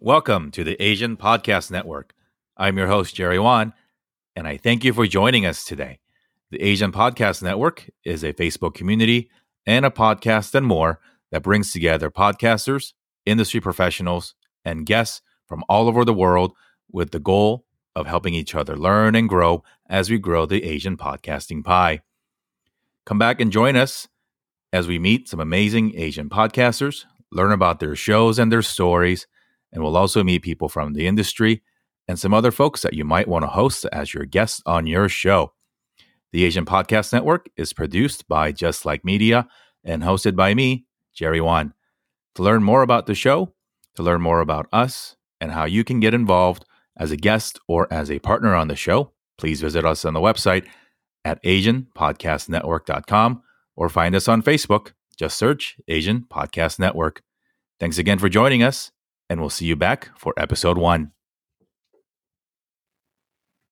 Welcome to the Asian Podcast Network. I'm your host, Jerry Won, and I thank you for joining us today. The Asian Podcast Network is a Facebook community and a podcast and more that brings together podcasters, industry professionals, and guests from all over the world with the goal of helping each other learn and grow as we grow the Asian podcasting pie. Come back and join us as we meet some amazing Asian podcasters, learn about their shows and their stories and we'll also meet people from the industry and some other folks that you might want to host as your guests on your show. The Asian Podcast Network is produced by Just Like Media and hosted by me, Jerry Won. To learn more about the show, to learn more about us, and how you can get involved as a guest or as a partner on the show, please visit us on the website at AsianPodcastNetwork.com or find us on Facebook. Just search Asian Podcast Network. Thanks again for joining us and we'll see you back for episode one.